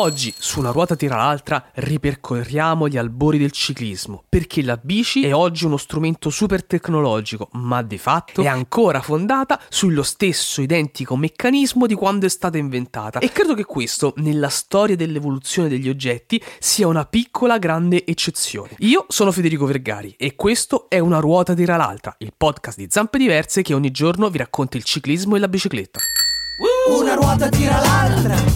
Oggi, su una ruota tira l'altra, ripercorriamo gli albori del ciclismo, perché la bici è oggi uno strumento super tecnologico, ma di fatto è ancora fondata sullo stesso identico meccanismo di quando è stata inventata. E credo che questo, nella storia dell'evoluzione degli oggetti, sia una piccola grande eccezione. Io sono Federico Vergari e questo è Una ruota tira l'altra, il podcast di Zampe Diverse che ogni giorno vi racconta il ciclismo e la bicicletta. Una ruota tira l'altra.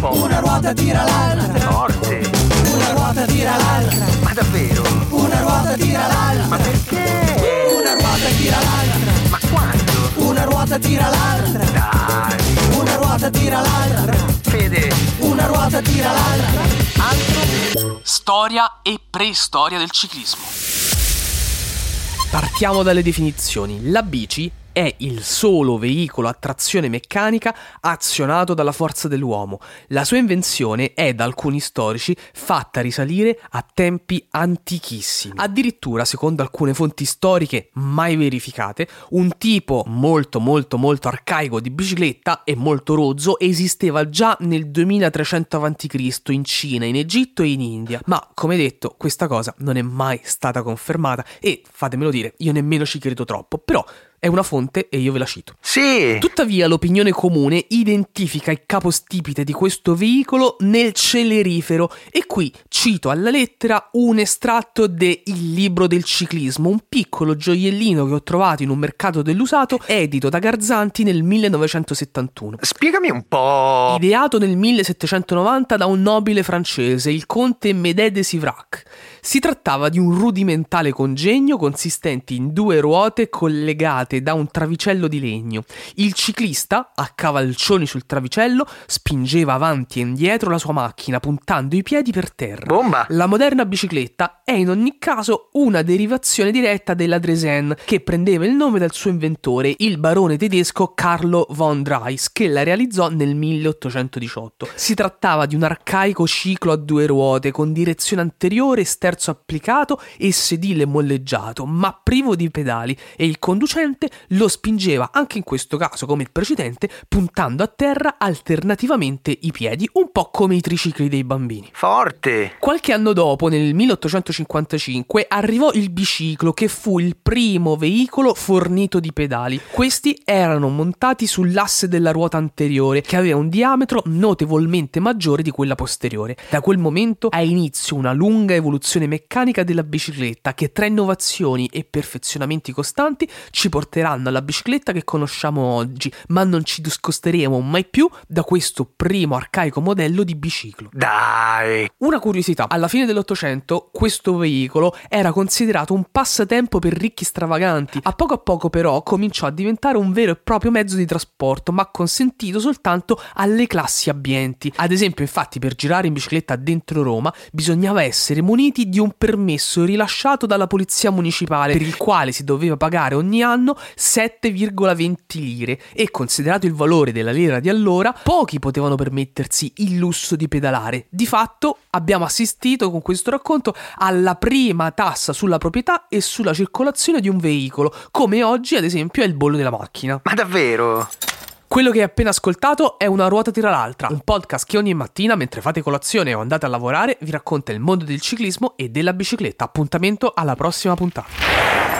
Po'. Una ruota tira l'altra. Forte. Una ruota tira l'altra. Ma davvero? Una ruota tira l'altra. Ma perché? Una ruota tira l'altra. Ma quando? Una ruota tira l'altra. Dai. Una ruota tira l'altra. Fede. Una ruota tira l'altra. Altro? Storia e preistoria del ciclismo. Partiamo dalle definizioni. La bici è il solo veicolo a trazione meccanica azionato dalla forza dell'uomo. La sua invenzione è da alcuni storici fatta risalire a tempi antichissimi. Addirittura, secondo alcune fonti storiche mai verificate, un tipo molto molto molto arcaico di bicicletta e molto rozzo esisteva già nel 2300 a.C. in Cina, in Egitto e in India. Ma, come detto, questa cosa non è mai stata confermata e, fatemelo dire, io nemmeno ci credo troppo, però è una fonte e io ve la cito. Sì. Tuttavia l'opinione comune identifica il capostipite di questo veicolo nel celerifero e qui cito alla lettera un estratto de Il libro del ciclismo, un piccolo gioiellino che ho trovato in un mercato dell'usato edito da Garzanti nel 1971. Spiegami un po'. Ideato nel 1790 da un nobile francese, il conte Médée de Sivrac. Si trattava di un rudimentale congegno consistente in due ruote collegate da un travicello di legno. Il ciclista, a cavalcioni sul travicello, spingeva avanti e indietro la sua macchina puntando i piedi per terra. Bomba. La moderna bicicletta è in ogni caso una derivazione diretta della Dresen, che prendeva il nome dal suo inventore, il barone tedesco Carlo von Dreis, che la realizzò nel 1818. Si trattava di un arcaico ciclo a due ruote con direzione anteriore, sterzo applicato e sedile molleggiato, ma privo di pedali, e il conducente lo spingeva anche in questo caso, come il precedente, puntando a terra alternativamente i piedi, un po' come i tricicli dei bambini. Forte. Qualche anno dopo, nel 1855, arrivò il biciclo che fu il primo veicolo fornito di pedali. Questi erano montati sull'asse della ruota anteriore, che aveva un diametro notevolmente maggiore di quella posteriore. Da quel momento ha inizio una lunga evoluzione meccanica della bicicletta che tra innovazioni e perfezionamenti costanti ci porteranno alla bicicletta che conosciamo oggi, ma non ci discosteremo mai più da questo primo arcaico modello di biciclo. Dai. Una curiosità, alla fine dell'Ottocento questo veicolo era considerato un passatempo per ricchi stravaganti. A poco a poco però cominciò a diventare un vero e proprio mezzo di trasporto, ma consentito soltanto alle classi abbienti. Ad esempio, infatti, per girare in bicicletta dentro Roma bisognava essere muniti di un permesso rilasciato dalla polizia municipale, per il quale si doveva pagare ogni anno 7,20 lire e considerato il valore della lira di allora, pochi potevano permettersi il lusso di pedalare. Di fatto abbiamo assistito con questo racconto alla prima tassa sulla proprietà e sulla circolazione di un veicolo, come oggi ad esempio è il bollo della macchina. Ma davvero? Quello che hai appena ascoltato è Una ruota tira l'altra, un podcast che ogni mattina mentre fate colazione o andate a lavorare vi racconta il mondo del ciclismo e della bicicletta. Appuntamento alla prossima puntata.